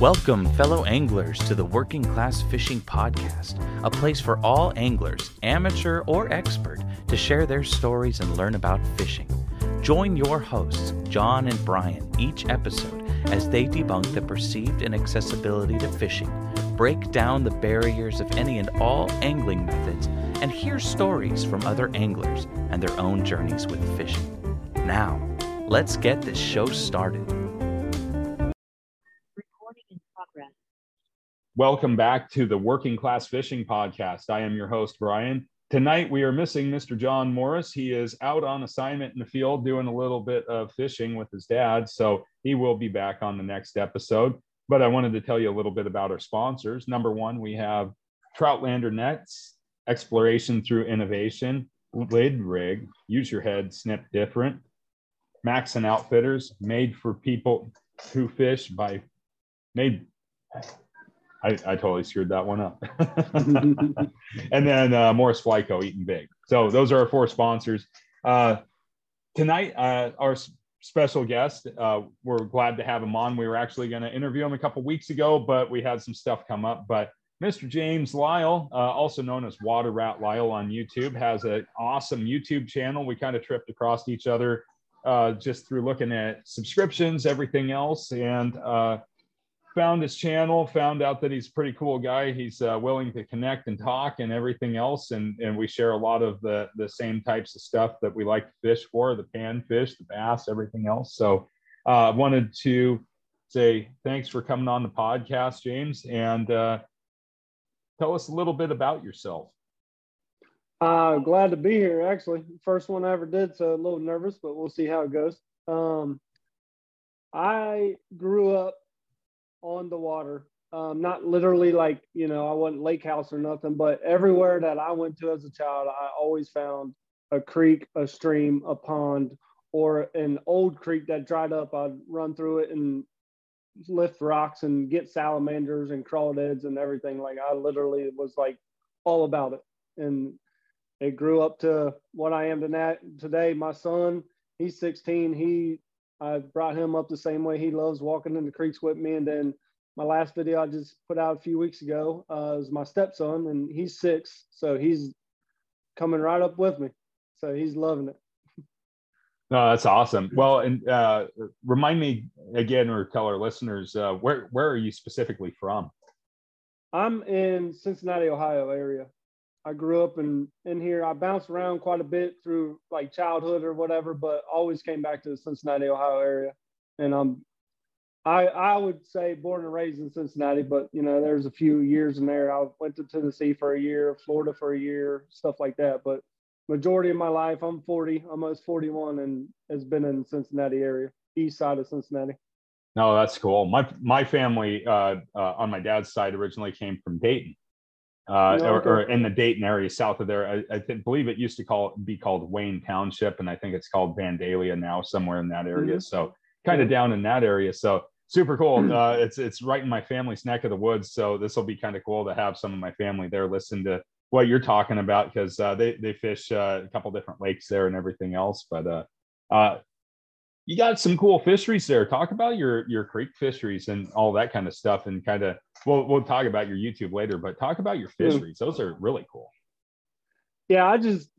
Welcome, fellow anglers, to the Working Class Fishing Podcast, a place for all anglers, amateur or expert, to share their stories and learn about fishing. Join your hosts, John and Brian, each episode as they debunk the perceived inaccessibility to fishing, break down the barriers of any and all angling methods, and hear stories from other anglers and their own journeys with fishing. Now, let's get this show started. Welcome back to the Working Class Fishing Podcast. I am your host, Brian. Tonight we are missing Mr. John Morris. He is out on assignment in the field doing a little bit of fishing with his dad. So he will be back on the next episode. But I wanted to tell you a little bit about our sponsors. Number one, we have Troutlander Nets, Exploration Through Innovation, Lid Rig, Use Your Head, Snip Different, Maxxon Outfitters, made for people who fish by made I, I totally screwed that one up. and then uh, Morris Flyco, Eating Big. So those are our four sponsors. Uh, tonight, uh, our special guest, uh, we're glad to have him on. We were actually going to interview him a couple weeks ago, but we had some stuff come up. But Mr. James Lyle, uh, also known as Water Rat Lyle on YouTube, has an awesome YouTube channel. We kind of tripped across each other uh, just through looking at subscriptions, everything else. And found his channel, found out that he's a pretty cool guy. He's uh, willing to connect and talk and everything else. And, and we share a lot of the, the same types of stuff that we like to fish for the panfish, the bass, everything else. So I uh, wanted to say thanks for coming on the podcast, James, and uh, tell us a little bit about yourself. Uh, glad to be here, actually. First one I ever did, so a little nervous, but we'll see how it goes. Um, I grew up on the water. Um, not literally like, you know, I wasn't lake house or nothing, but everywhere that I went to as a child, I always found a creek, a stream, a pond, or an old creek that dried up. I'd run through it and lift rocks and get salamanders and crawdads and everything. Like I literally was like all about it. And it grew up to what I am today. My son, he's 16. He I brought him up the same way he loves walking in the creeks with me. And then my last video I just put out a few weeks ago uh, is my stepson, and he's six, so he's coming right up with me. So he's loving it. No, that's awesome. Well, and uh, remind me again, or tell our listeners uh, where where are you specifically from? I'm in Cincinnati, Ohio area. I grew up in in here. I bounced around quite a bit through like childhood or whatever, but always came back to the Cincinnati, Ohio area. And I'm I I would say born and raised in Cincinnati, but you know, there's a few years in there. I went to Tennessee for a year, Florida for a year, stuff like that. But majority of my life, I'm 40, almost 41, and has been in Cincinnati area, east side of Cincinnati. No, that's cool. My my family uh, uh, on my dad's side originally came from Dayton uh, or, or, in the Dayton area south of there. I, I th- believe it used to call be called Wayne Township, and I think it's called Vandalia now, somewhere in that area. Mm-hmm. So kind of down in that area. So super cool. Hmm. Uh, it's it's right in my family's neck of the woods. So this will be kind of cool to have some of my family there listen to what you're talking about because uh, they they fish uh, a couple different lakes there and everything else. But uh, uh, you got some cool fisheries there. Talk about your your creek fisheries and all that kind of stuff, and kind of we'll we'll talk about your YouTube later, but talk about your fisheries. Those are really cool. Yeah, I just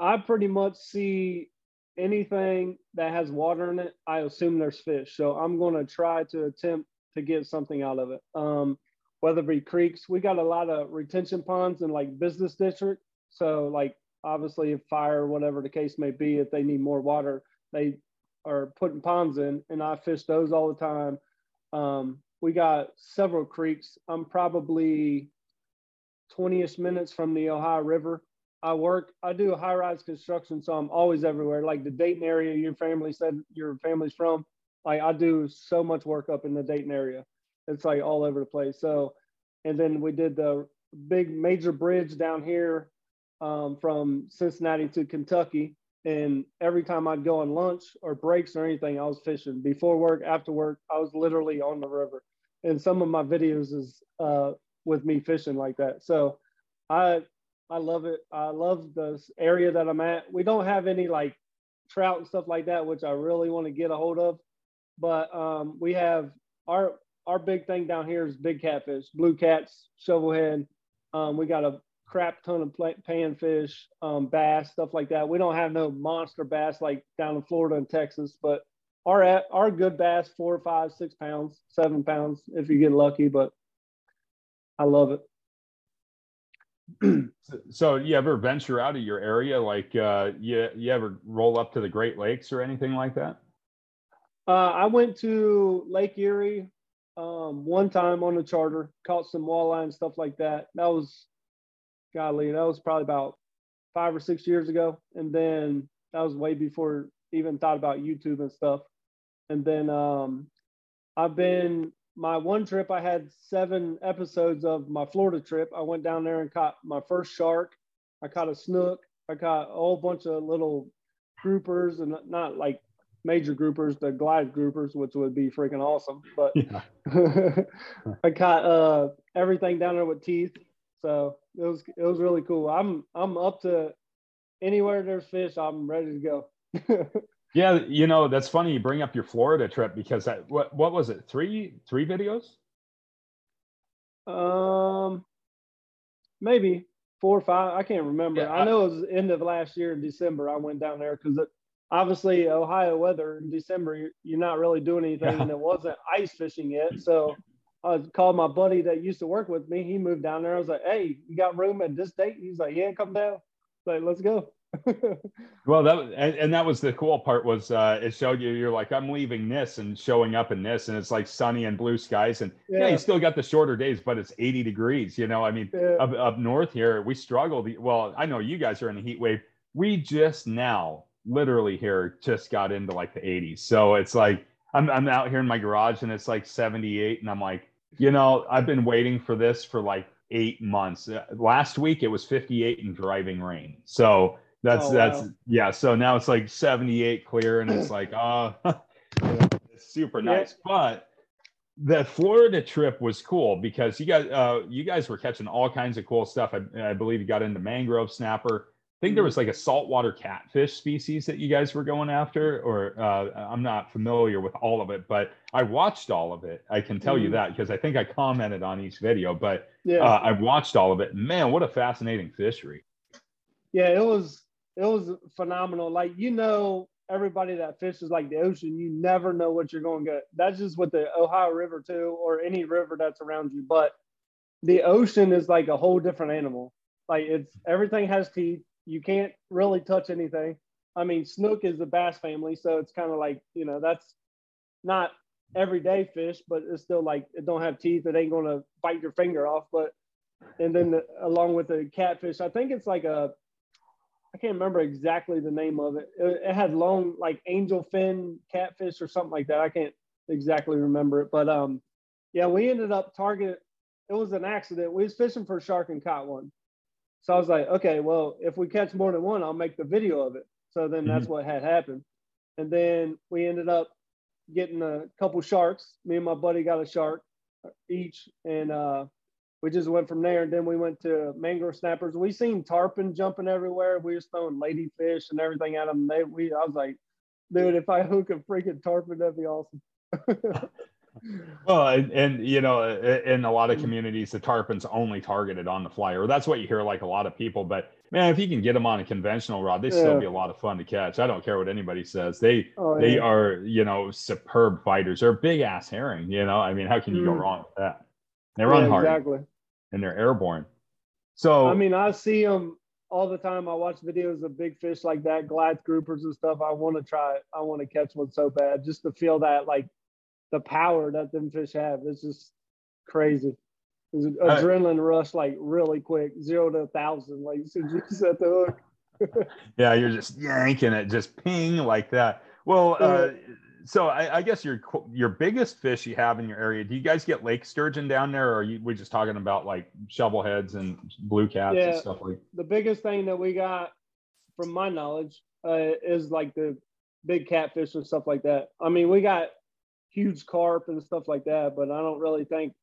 I pretty much see anything that has water in it. I assume there's fish, so I'm going to try to attempt to get something out of it. Um, whether it be creeks, we got a lot of retention ponds in like business district. So like obviously if fire, whatever the case may be, if they need more water, they are putting ponds in, and I fish those all the time. Um, we got several creeks. I'm probably 20ish minutes from the Ohio River. I work, I do high rise construction, so I'm always everywhere. Like the Dayton area, your family said your family's from. Like I do so much work up in the Dayton area. It's like all over the place. So, and then we did the big major bridge down here um, from Cincinnati to Kentucky. And every time I'd go on lunch or breaks or anything, I was fishing. Before work, after work, I was literally on the river. And some of my videos is uh, with me fishing like that. So I I love it. I love the area that I'm at. We don't have any like trout and stuff like that, which I really want to get a hold of. But um, we have our our big thing down here is big catfish, blue cats, shovelhead. Um, we got a crap ton of panfish, um, bass, stuff like that. We don't have no monster bass like down in Florida and Texas, but our our good bass four, five, six pounds, seven pounds if you get lucky. But I love it. so you ever venture out of your area like uh you you ever roll up to the great lakes or anything like that uh i went to lake erie um one time on a charter caught some walleye and stuff like that that was golly that was probably about five or six years ago and then that was way before even thought about youtube and stuff and then um i've been my one trip, I had seven episodes of my Florida trip. I went down there and caught my first shark. I caught a snook. I caught a whole bunch of little groupers and not like major groupers, the Goliath groupers, which would be freaking awesome. But yeah. I caught uh, everything down there with teeth. So it was it was really cool. I'm I'm up to anywhere there's fish, I'm ready to go. Yeah, you know that's funny. You bring up your Florida trip because I, what what was it? Three three videos? Um, maybe four or five. I can't remember. Yeah, I, I know it was end of last year in December. I went down there because obviously Ohio weather in December, you're, you're not really doing anything, yeah. and it wasn't ice fishing yet. So I called my buddy that used to work with me. He moved down there. I was like, "Hey, you got room at this date?" He's like, "Yeah, come down." Like, let's go. well, that and, and, that was the cool part was uh, it showed you you're like I'm leaving this and showing up in this, and it's like sunny and blue skies, and yeah, yeah you still got the shorter days, but it's 80 degrees. You know, I mean, yeah. up, up north here we struggled. Well, I know you guys are in a heat wave. We just now, literally here, just got into like the 80s. So it's like I'm I'm out here in my garage and it's like 78, and I'm like, you know, I've been waiting for this for like eight months. Uh, last week it was 58 and driving rain. So that's oh, that's wow. yeah. So now it's like 78 clear, and it's like oh, it's super nice. Yeah. But the Florida trip was cool because you guys uh, you guys were catching all kinds of cool stuff. I, I believe you got into mangrove snapper. I think there mm-hmm. was like a saltwater catfish species that you guys were going after, or uh, I'm not familiar with all of it, but I watched all of it. I can tell mm. you mm-hmm. that because I think I commented on each video, but yeah. uh, I watched all of it. Man, what a fascinating fishery! Yeah, it was it was phenomenal. Like you know, everybody that fishes like the ocean, you never know what you're going to get. That's just with the Ohio River too, or any river that's around you. But the ocean is like a whole different animal. Like it's everything has teeth. You can't really touch anything. I mean, snook is the bass family, so it's kind of like you know that's not everyday fish, but it's still like it don't have teeth. It ain't gonna bite your finger off. But and then the, along with the catfish, I think it's like a I can't remember exactly the name of it. It, it had long, like angel fin catfish or something like that. I can't exactly remember it, but um, yeah, we ended up target. It was an accident. We was fishing for shark and caught one. So I was like, okay, well, if we catch more than one, I'll make the video of it. So then mm-hmm. that's what had happened. And then we ended up getting a couple sharks. Me and my buddy got a shark each, and uh, we just went from there and then we went to mangrove snappers. We seen tarpon jumping everywhere. We was throwing ladyfish and everything at them. They we I was like, dude, if I hook a freaking tarpon, that'd be awesome. well, and, and, you know, in a lot of communities, the tarpon's only targeted on the flyer. That's what you hear, like a lot of people. But man, if you can get them on a conventional rod, they yeah. still be a lot of fun to catch. I don't care what anybody says. They oh, yeah. they are, you know, superb fighters. They're big ass herring. You know, I mean, how can you mm. go wrong with that? They run yeah, hard. Exactly. And they're airborne. So I mean, I see them all the time. I watch videos of big fish like that, Goliath groupers and stuff. I want to try. I want to catch one so bad, just to feel that like the power that them fish have. It's just crazy. It's an adrenaline rush, like really quick, zero to a thousand, like as soon as you set the hook. yeah, you're just yanking it, just ping like that. Well, uh, so I, I, guess your your biggest fish you have in your area. Do you guys get lake sturgeon down there, or are you we just talking about like shovel heads and blue cats yeah, and stuff like? The biggest thing that we got, from my knowledge, uh, is like the big catfish and stuff like that. I mean, we got huge carp and stuff like that, but I don't really think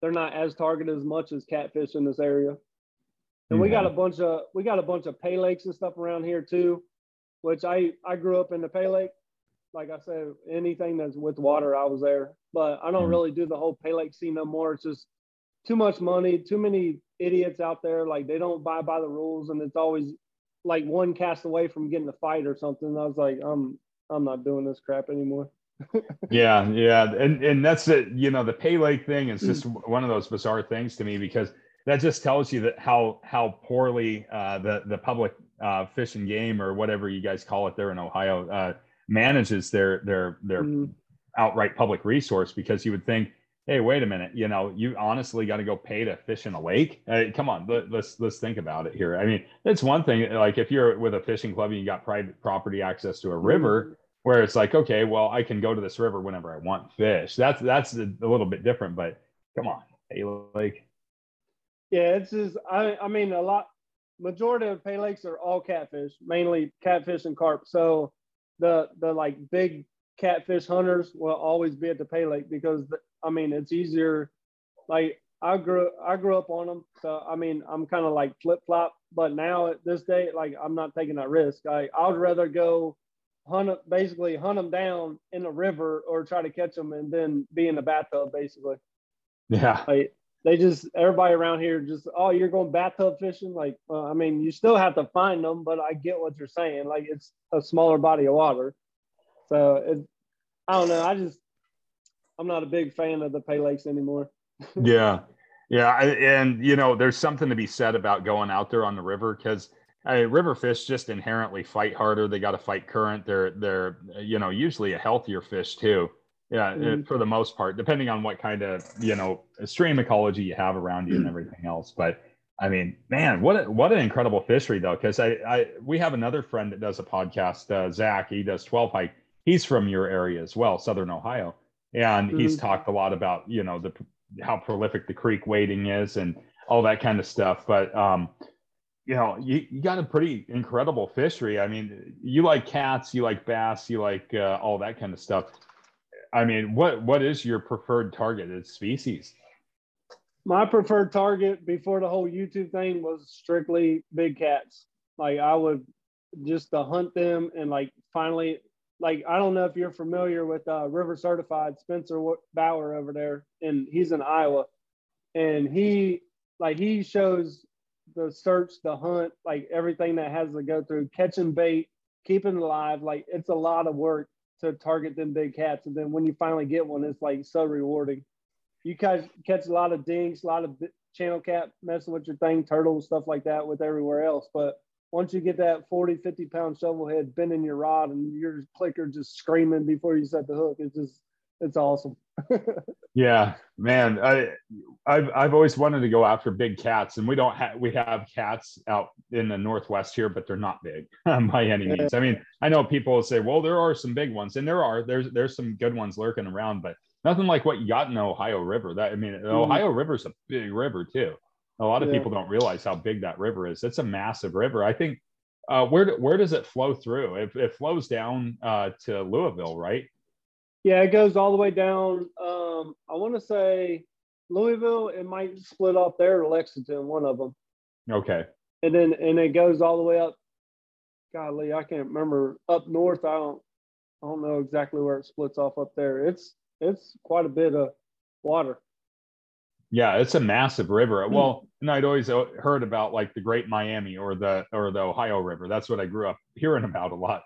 they're not as targeted as much as catfish in this area. And we got a bunch of we got a bunch of pay lakes and stuff around here too, which I I grew up in the pay lake like I said, anything that's with water, I was there. But I don't Mhm. really do the whole pay lake scene no more. It's just too much money, too many idiots out there. Like they don't buy by the rules, and it's always like one cast away from getting a fight or something. I was like, I'm I'm not doing this crap anymore. Yeah, yeah, and and that's it. You know, the pay lake thing is just one of those bizarre things to me because that just tells you that how how poorly uh, the the public uh, fish and game or whatever you guys call it there in Ohio uh, manages their their their Mhm. outright public resource. Because you would think, hey, wait a minute, you know, you honestly got to go pay to fish in a lake? Uh, come on, let, let's let's think about it here. I mean, it's one thing like if you're with a fishing club and you got private property access to a river where it's like, okay, well, I can go to this river whenever I want fish. That's that's a, a little bit different, but come on, like, Yeah, it's just I I mean a lot majority of pay lakes are all catfish, mainly catfish and carp. So the the like big catfish hunters will always be at the pay lake because I mean it's easier. Like I grew I grew up on them, so I mean I'm kind of like flip flop. But now at this day, like I'm not taking that risk. I I would rather go hunt them, basically hunt them down in the river or try to catch them and then be in the bathtub basically. Yeah, like they just everybody around here just oh you're going bathtub fishing? Like well, i mean you still have to find them but i get what you're saying. Like it's a smaller body of water. So it i don't know. I just i'm not a big fan of the pay lakes anymore. Yeah, yeah, and you know, there's something to be said about going out there on the river because. I river fish just inherently fight harder. They got to fight current. They're they're you know usually a healthier fish too. Yeah, Mhm. uh, for the most part, depending on what kind of you know stream ecology you have around you and everything else. But I mean, man, what a, what an incredible fishery though. Because I, I we have another friend that does a podcast, uh, Zach. He does twelve hike. He's from your area as well, Southern Ohio, and he's Mhm. talked a lot about you know the how prolific the creek wading is and all that kind of stuff. But um, you know, you, you got a pretty incredible fishery. I mean, you like cats, you like bass, you like uh, all that kind of stuff. I mean, what what is your preferred targeted species? my preferred target before the whole youtube thing was strictly big cats like i would just to hunt them and like finally like i don't know if you're familiar with uh, river certified spencer bauer over there and he's in iowa and he like he shows the search the hunt like everything that has to go through catching bait keeping alive like it's a lot of work to target them big cats and then when you finally get one it's like so rewarding you catch catch a lot of dinks, a lot of channel cat messing with your thing, turtles, stuff like that with everywhere else. But once you get that 40, 50 pound shovel head bending your rod and your clicker just screaming before you set the hook, it's just, it's awesome. Yeah, man, I I've I've always wanted to go after big cats, and we don't have we have cats out in the northwest here, but they're not big by any means. I mean, I know people will say, well, there are some big ones, and there are there's there's some good ones lurking around, but nothing like what you got in the Ohio River. That I mean, the Mhm. Ohio River's a big river too. A lot of Yeah. people don't realize how big that river is. It's a massive river. I think. Uh, where where does it flow through? It, it flows down uh, to Louisville, right? Yeah, it goes all the way down. Um, I want to say Louisville, it might split off there to Lexington, one of them. Okay. And then, and it goes all the way up. Golly, I can't remember up north. I don't, I don't know exactly where it splits off up there. It's, it's quite a bit of water. Yeah, it's a massive river. Hmm. Well, and I'd always uh, heard about like the Great Miami or the or the Ohio River. That's what I grew up hearing about a lot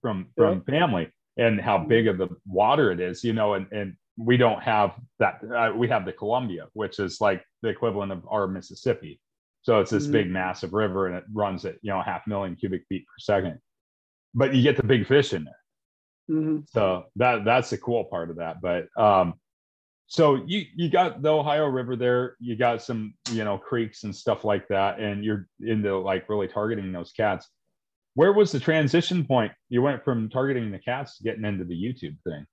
from from family and how big of the water it is. You know, and and we don't have that. Uh, we have the Columbia, which is like the equivalent of our Mississippi. So it's this Mhm. big, massive river, and it runs at you know half million cubic feet per second. But you get the big fish in there. hmm So that that's the cool part of that. But um, so you you got the Ohio River there. You got some you know creeks and stuff like that, and you're into like really targeting those cats. Where was the transition point? You went from targeting the cats to getting into the YouTube thing.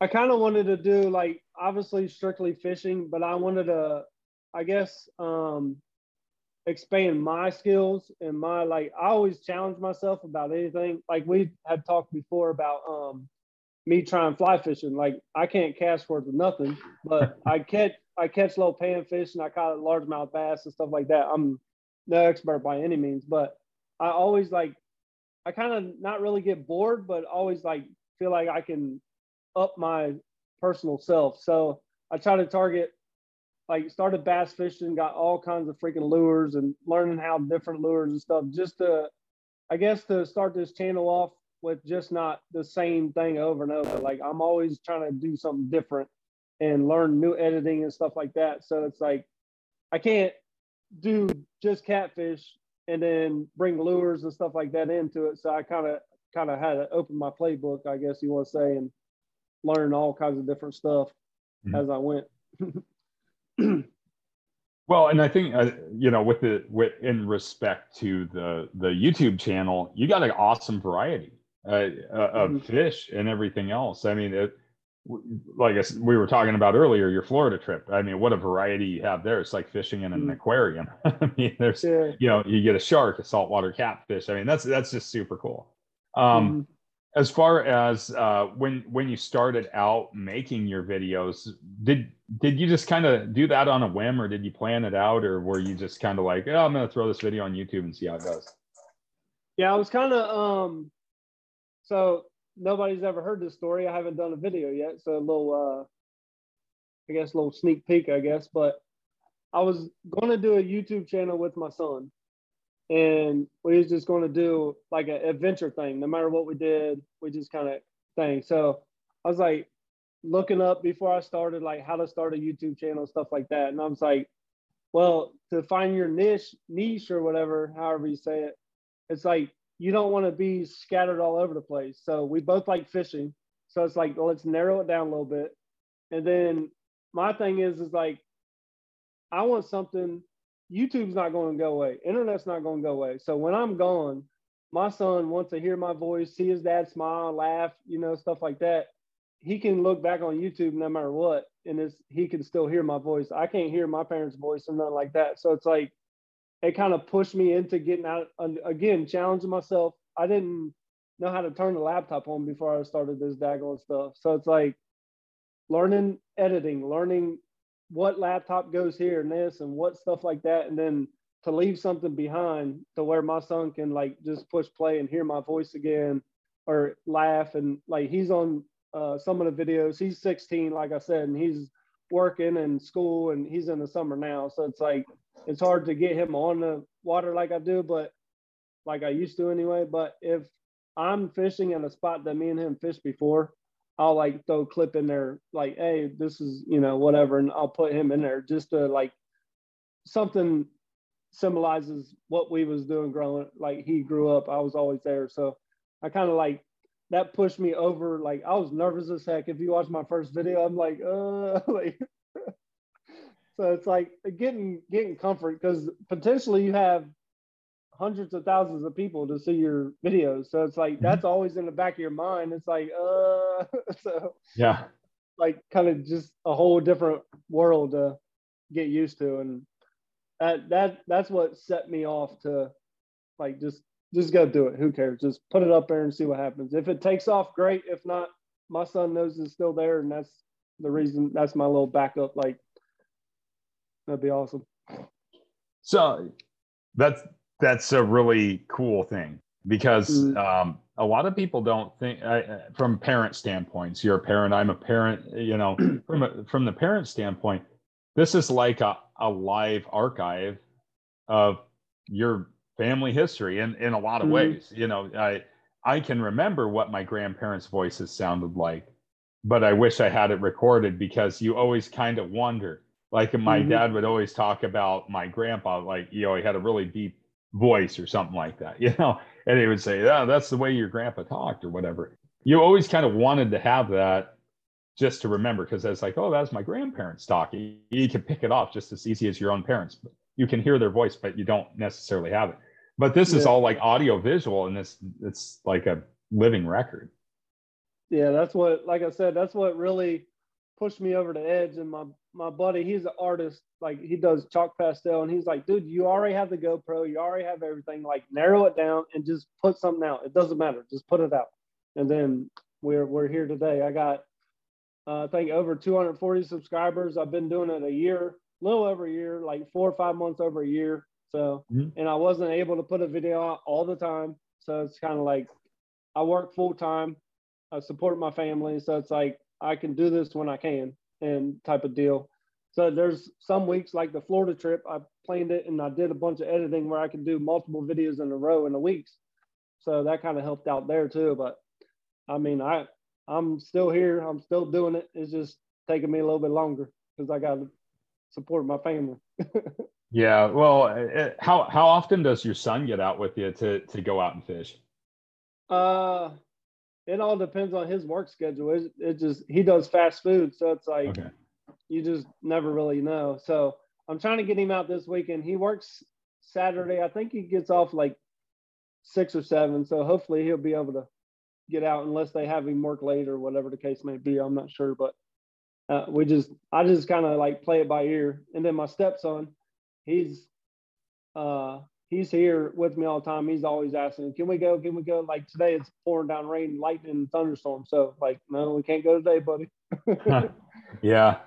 I kind of wanted to do like obviously strictly fishing, but I wanted to, I guess, um, expand my skills and my like. I always challenge myself about anything. Like we had talked before about um, me trying fly fishing. Like I can't cast worth of nothing, but I catch I catch little panfish and I caught largemouth bass and stuff like that. I'm no expert by any means, but I always like I kind of not really get bored, but always like feel like I can up my personal self. So I try to target like started bass fishing, got all kinds of freaking lures and learning how different lures and stuff just to I guess to start this channel off with just not the same thing over and over. Like I'm always trying to do something different and learn new editing and stuff like that. So it's like I can't do just catfish and then bring lures and stuff like that into it. So I kind of kind of had to open my playbook, I guess you want to say, and learn all kinds of different stuff mm-hmm. as I went. well, and I think uh, you know, with the with in respect to the the YouTube channel, you got an awesome variety uh, uh, of mm-hmm. fish and everything else. I mean, it, like I, we were talking about earlier, your Florida trip. I mean, what a variety you have there. It's like fishing in an mm-hmm. aquarium. I mean, there's, yeah. you know, you get a shark, a saltwater catfish. I mean, that's that's just super cool. Um, mm-hmm. As far as uh, when when you started out making your videos, did did you just kind of do that on a whim, or did you plan it out, or were you just kind of like, oh, I'm going to throw this video on YouTube and see how it goes? Yeah, I was kind of um, so nobody's ever heard this story. I haven't done a video yet, so a little, uh, I guess, a little sneak peek, I guess. But I was going to do a YouTube channel with my son, and we was just going to do like an adventure thing. No matter what we did, we just kind of thing. So I was like looking up before I started, like how to start a YouTube channel, stuff like that. And I was like, well, to find your niche, niche or whatever, however you say it, it's like you don't want to be scattered all over the place. So we both like fishing. So it's like, let's narrow it down a little bit. And then my thing is, is like, I want something, YouTube's not going to go away. Internet's not going to go away. So when I'm gone, my son wants to hear my voice, see his dad smile, laugh, you know, stuff like that. He can look back on YouTube no matter what, and it's, he can still hear my voice. I can't hear my parents' voice and nothing like that. So it's like, it kind of pushed me into getting out again, challenging myself. I didn't know how to turn the laptop on before I started this daggone stuff. So it's like learning editing, learning what laptop goes here and this and what stuff like that. And then to leave something behind to where my son can like just push play and hear my voice again or laugh. And like he's on uh, some of the videos, he's 16, like I said, and he's working and school and he's in the summer now. So it's like it's hard to get him on the water like I do, but like I used to anyway. But if I'm fishing in a spot that me and him fished before, I'll like throw a clip in there, like, hey, this is, you know, whatever. And I'll put him in there just to like something symbolizes what we was doing growing like he grew up. I was always there. So I kind of like that pushed me over. Like I was nervous as heck. If you watch my first video, I'm like, uh like so it's like getting getting comfort because potentially you have hundreds of thousands of people to see your videos. So it's like mm-hmm. that's always in the back of your mind. It's like, uh, so yeah, like kind of just a whole different world to get used to, and that that that's what set me off to like just just go do it. Who cares? Just put it up there and see what happens. If it takes off, great. If not, my son knows it's still there, and that's the reason. That's my little backup. Like That'd be awesome. So that's that's a really cool thing because mm. um, a lot of people don't think uh, from parent standpoints. You're a parent. I'm a parent. You know, from a, from the parent standpoint, this is like a, a live archive of your family history in in a lot of mm. ways. You know, I I can remember what my grandparents' voices sounded like, but I wish I had it recorded because you always kind of wonder like my mm-hmm. dad would always talk about my grandpa, like, you know, he had a really deep voice or something like that, you know, and he would say, Yeah, that's the way your grandpa talked or whatever. You always kind of wanted to have that just to remember because it's like, oh, that's my grandparents talking. You can pick it off just as easy as your own parents. You can hear their voice, but you don't necessarily have it. But this yeah. is all like audio visual and this it's like a living record. Yeah, that's what like I said, that's what really pushed me over the edge and my my buddy, he's an artist, like he does chalk pastel, and he's like, dude, you already have the GoPro, you already have everything. Like, narrow it down and just put something out. It doesn't matter, just put it out. And then we're we're here today. I got, uh, I think, over 240 subscribers. I've been doing it a year, a little over a year, like four or five months over a year. So, mm-hmm. and I wasn't able to put a video out all the time. So it's kind of like I work full time, I support my family. So it's like I can do this when I can and type of deal. So there's some weeks like the Florida trip, I planned it and I did a bunch of editing where I could do multiple videos in a row in a weeks. So that kind of helped out there too. But I mean, I I'm still here. I'm still doing it. It's just taking me a little bit longer because I got to support my family. yeah. Well, it, how how often does your son get out with you to to go out and fish? Uh, it all depends on his work schedule. It, it just he does fast food, so it's like okay. you just never really know. So I'm trying to get him out this weekend. He works Saturday. I think he gets off like six or seven. So hopefully he'll be able to get out unless they have him work late or whatever the case may be. I'm not sure, but uh, we just I just kind of like play it by ear. And then my stepson, he's uh he's here with me all the time. He's always asking, "Can we go? Can we go?" Like today, it's pouring down rain, lightning, and thunderstorm. So like, no, we can't go today, buddy. yeah,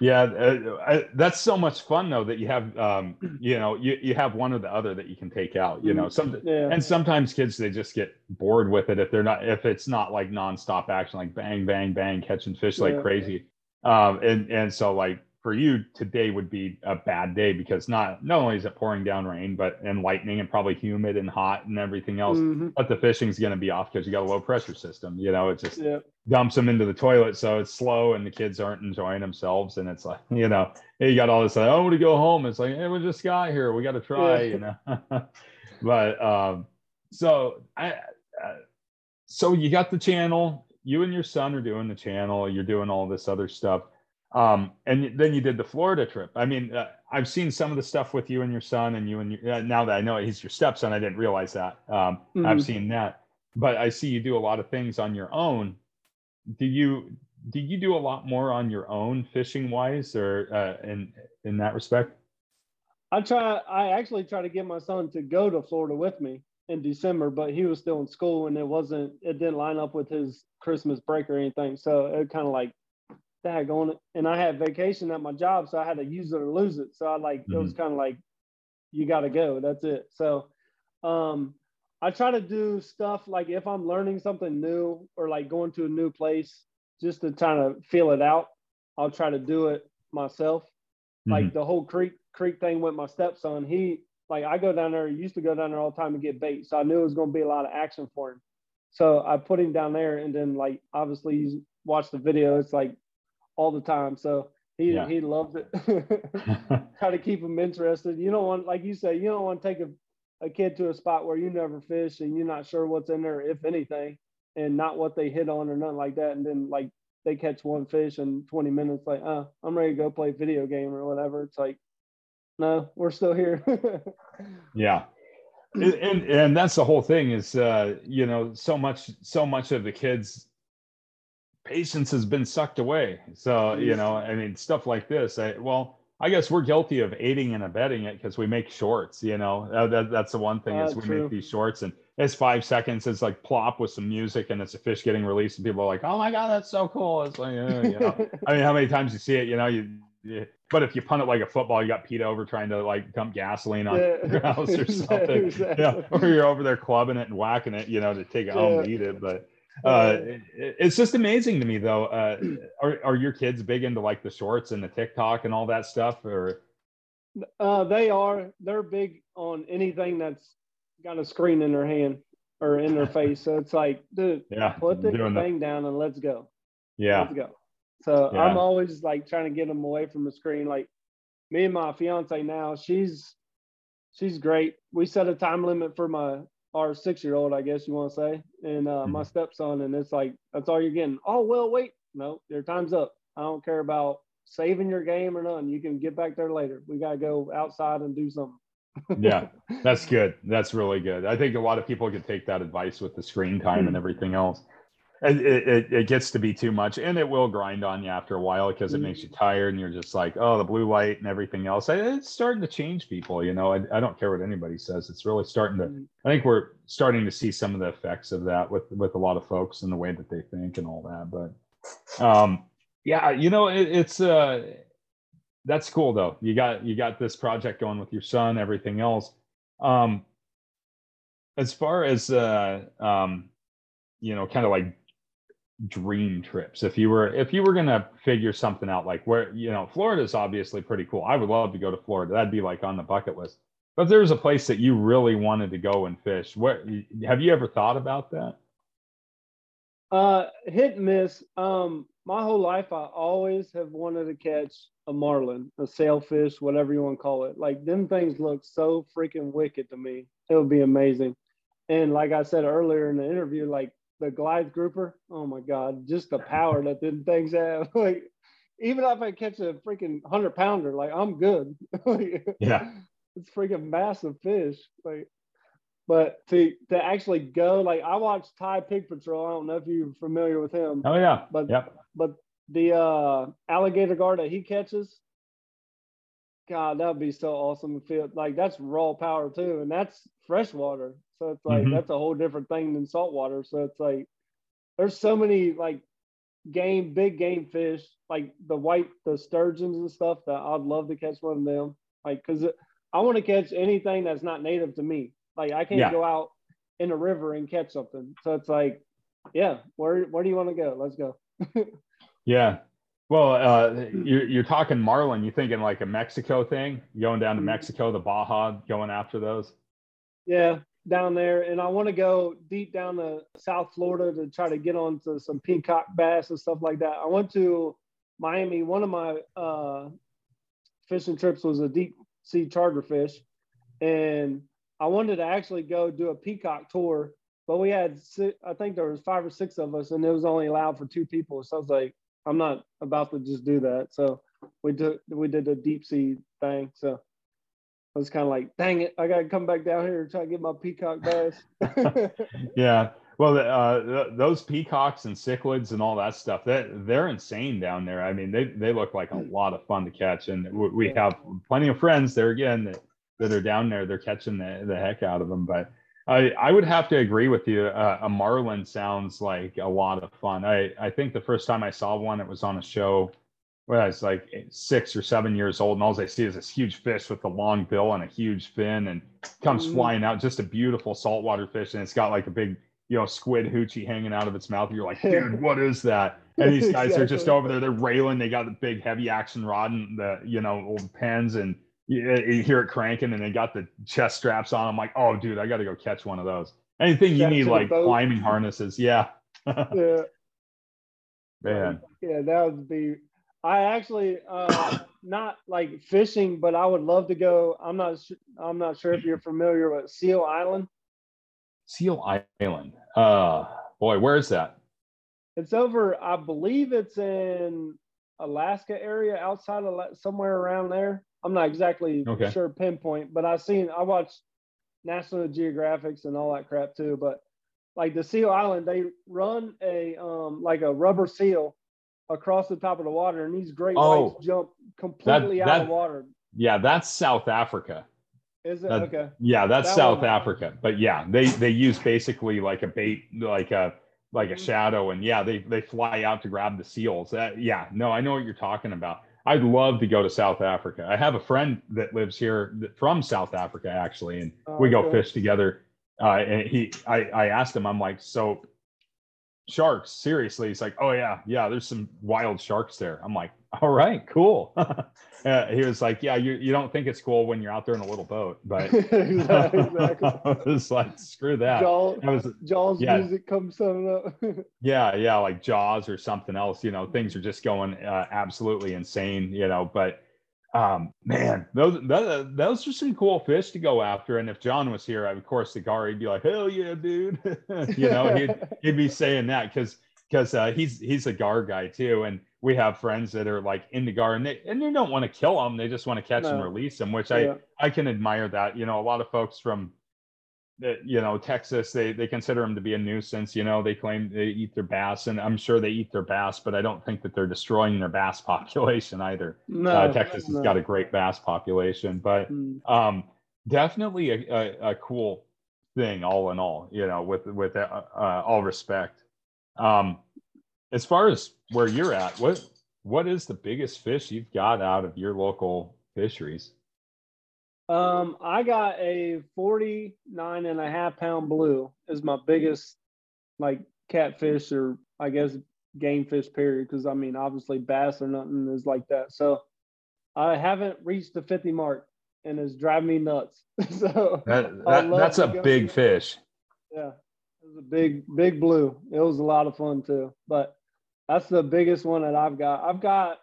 yeah, uh, I, that's so much fun though that you have, um, you know, you, you have one or the other that you can take out. You know, mm-hmm. some yeah. and sometimes kids they just get bored with it if they're not if it's not like nonstop action like bang bang bang catching fish like yeah. crazy. Um, and and so like for you today would be a bad day because not not only is it pouring down rain but and lightning and probably humid and hot and everything else mm-hmm. but the fishing's going to be off because you got a low pressure system you know it just yeah. dumps them into the toilet so it's slow and the kids aren't enjoying themselves and it's like you know you got all this like oh to go home it's like hey we just got here we got to try yeah. you know but um so i uh, so you got the channel you and your son are doing the channel you're doing all this other stuff um, and then you did the Florida trip. I mean, uh, I've seen some of the stuff with you and your son, and you and your, uh, now that I know he's your stepson, I didn't realize that. Um, mm-hmm. I've seen that, but I see you do a lot of things on your own. Do you do you do a lot more on your own fishing wise, or uh, in in that respect? I try. I actually try to get my son to go to Florida with me in December, but he was still in school, and it wasn't. It didn't line up with his Christmas break or anything, so it kind of like on it. And I had vacation at my job, so I had to use it or lose it. So I like mm-hmm. it was mm-hmm. kind of like, you got to go. That's it. So um, I try to do stuff like if I'm learning something new or like going to a new place, just to try to feel it out. I'll try to do it myself. Mm-hmm. Like the whole creek creek thing with my stepson. He like I go down there. Used to go down there all the time to get bait, so I knew it was going to be a lot of action for him. So I put him down there, and then like obviously he's watched the video. It's like all the time. So he yeah. he loved it. Try to keep him interested. You don't want, like you say, you don't want to take a, a kid to a spot where you never fish and you're not sure what's in there, if anything, and not what they hit on or nothing like that. And then like they catch one fish in 20 minutes, like, oh, I'm ready to go play video game or whatever. It's like, no, we're still here. yeah. And, and, and that's the whole thing is uh you know so much so much of the kids patience has been sucked away. So, you know, I mean, stuff like this. I, well, I guess we're guilty of aiding and abetting it because we make shorts. You know, uh, that, that's the one thing uh, is we true. make these shorts and it's five seconds. It's like plop with some music and it's a fish getting released and people are like, "Oh my god, that's so cool!" It's like, uh, you know, I mean, how many times you see it? You know, you. you but if you punt it like a football, you got PETA over trying to like dump gasoline on yeah. your house or something. exactly. Yeah, or you're over there clubbing it and whacking it, you know, to take it yeah. home and eat it. But uh, it's just amazing to me though. Uh, are, are your kids big into like the shorts and the TikTok and all that stuff or? Uh, they are, they're big on anything that's got a screen in their hand or in their face. So it's like, dude, yeah, put the thing the... down and let's go. Yeah. Let's go. So yeah. I'm always like trying to get them away from the screen. Like me and my fiance now, she's, she's great. We set a time limit for my our six year old, I guess you want to say, and uh, mm-hmm. my stepson, and it's like that's all you're getting. Oh well, wait, no, your time's up. I don't care about saving your game or nothing. You can get back there later. We gotta go outside and do something. yeah, that's good. That's really good. I think a lot of people could take that advice with the screen time and mm-hmm. everything else it, it, it, gets to be too much and it will grind on you after a while because it mm-hmm. makes you tired and you're just like oh the blue light and everything else. It's starting to change people you know? I, I don't care what anybody says. It's really starting to mm-hmm. i think we're starting to see some of the effects of that with with a lot of folks and the way that they think and all that but um yeah you know it, it's uh that's cool though. You got you got this project going with your son everything else. Um as far as uh um you know kind of like dream trips. If you were if you were gonna figure something out like where you know florida is obviously pretty cool. I would love to go to florida. That'd be like on the bucket list. But if there's a place that you really wanted to go and fish what have you ever thought about that? Uh hit and miss. Um my whole life i always have wanted to catch a marlin a sailfish whatever you want to call it. Like them things look so freaking wicked to me. It would be amazing. And like i said earlier in the interview like the Goliath grouper. Oh my God, just the power that them things have. like, even if I catch a freaking hundred pounder, like I'm good. yeah, it's freaking massive fish. Like, but to to actually go, like I watched Ty Pig Patrol. I don't know if you're familiar with him. Oh yeah, but yep. but the uh, alligator gar that he catches, God, that'd be so awesome to feel. Like that's raw power too, and that's freshwater. So it's like mm-hmm. that's a whole different thing than saltwater. So it's like there's so many like game, big game fish, like the white, the sturgeons and stuff that I'd love to catch one of them. Like, cause I want to catch anything that's not native to me. Like I can't yeah. go out in a river and catch something. So it's like, yeah, where where do you want to go? Let's go. yeah. Well, uh, you're, you're talking marlin. you're thinking like a Mexico thing? Going down to mm-hmm. Mexico, the Baja, going after those? Yeah, down there, and I want to go deep down to South Florida to try to get onto some peacock bass and stuff like that. I went to Miami. One of my uh, fishing trips was a deep sea charter fish, and I wanted to actually go do a peacock tour, but we had I think there was five or six of us, and it was only allowed for two people. So I was like, I'm not about to just do that. So we did we did a deep sea thing. So I was kind of like, dang it, I got to come back down here and try to get my peacock bass. yeah. Well, uh, those peacocks and cichlids and all that stuff, that they're insane down there. I mean, they, they look like a lot of fun to catch. And we have plenty of friends there again that, that are down there. They're catching the, the heck out of them. But I, I would have to agree with you. Uh, a marlin sounds like a lot of fun. I, I think the first time I saw one, it was on a show well, it's like six or seven years old, and all I see is this huge fish with a long bill and a huge fin, and comes mm. flying out. Just a beautiful saltwater fish, and it's got like a big, you know, squid hoochie hanging out of its mouth. You're like, dude, what is that? And these guys exactly. are just over there. They're railing. They got the big heavy action rod and the, you know, old Penns, and you, you hear it cranking, and they got the chest straps on. I'm like, oh, dude, I got to go catch one of those. Anything you need, like climbing harnesses, yeah. yeah. Man. Yeah, that would be I actually uh, not like fishing, but I would love to go. I'm not. I'm not sure if you're familiar with Seal Island. Seal Island. Uh, boy, where is that? It's over. I believe it's in Alaska area, outside of somewhere around there. I'm not exactly okay. sure pinpoint, but I've seen. I watched National Geographics and all that crap too. But like the Seal Island, they run a um like a rubber seal across the top of the water, and these great oh, whites jump completely that, out that, of water. Yeah, that's South Africa. Is it that, okay? Yeah, that's that South one. Africa. But yeah, they they use basically like a bait, like a like a mm-hmm. shadow, and yeah, they they fly out to grab the seals. That yeah, no, I know what you're talking about. I'd love to go to South Africa. I have a friend that lives here from South Africa actually, and oh, we go fish together. Uh, and he, I, I asked him, I'm like, so sharks seriously. He's like oh yeah yeah there's some wild sharks there. I'm like all right cool. Uh, he was like yeah you, you don't think it's cool when you're out there in a little boat but exactly, i was like screw that. Jaws, was, jaws yeah. music comes up. Yeah yeah like jaws or something else you know things are just going uh, absolutely insane you know but um, man, those that, those are some cool fish to go after. And if John was here, of course, the gar, he'd be like, "Hell yeah, dude!" you know, he'd he'd be saying that because because uh, he's he's a gar guy too, and we have friends that are like into gar, and they and they don't want to kill them; they just want to catch no. and release them, which yeah. I I can admire that. You know, a lot of folks from you know Texas they they consider them to be a nuisance you know they claim they eat their bass and I'm sure they eat their bass but I don't think that they're destroying their bass population either no, uh, Texas no. has got a great bass population but mm. um, definitely a, a, a, cool thing all in all you know with with uh, uh, all respect um, as far as where you're at what what is the biggest fish you've got out of your local fisheries Um, I got a 49 and a half pound blue is my biggest like catfish or I guess game fish period. Cause I mean, obviously bass or nothing is like that. So I haven't reached the 50 mark and it's driving me nuts. so that, that that's a big fish. Yeah. It was a big, big blue. It was a lot of fun too, but that's the biggest one that I've got. I've got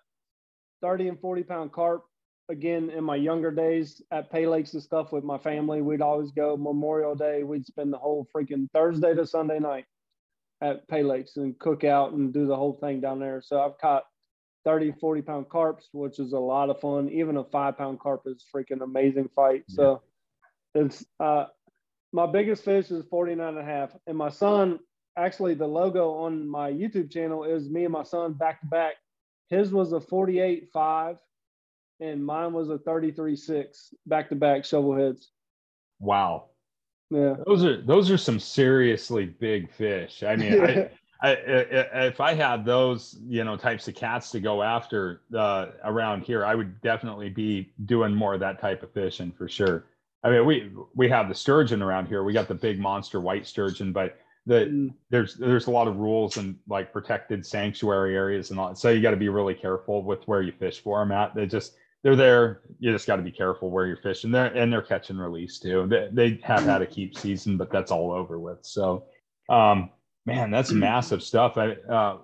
30 and 40 pound carp again in my younger days at pay lakes and stuff with my family. We'd always go Memorial Day. We'd spend the whole freaking Thursday to Sunday night at pay lakes and cook out and do the whole thing down there. So I've caught 30, 40 pound carps, which is a lot of fun. Even a five pound carp is freaking amazing fight. Yeah. So it's uh my biggest fish is 49 and a half. And my son, actually the logo on my YouTube channel is me and my son back to back. His was a 48 5 and mine was a 33 6 back to back shovel heads. Wow. Yeah. Those are those are some seriously big fish. I mean, I, I, I, if I had those, you know, types of cats to go after uh, around here, I would definitely be doing more of that type of fishing for sure. I mean, we we have the sturgeon around here. We got the big monster white sturgeon, but the mm. there's there's a lot of rules and like protected sanctuary areas and all. So you got to be really careful with where you fish for them at. They just they're there. You just got to be careful where you're fishing. They're and they're catch and release too. They, they have had a keep season, but that's all over with. So, um, man, that's massive stuff. I, uh,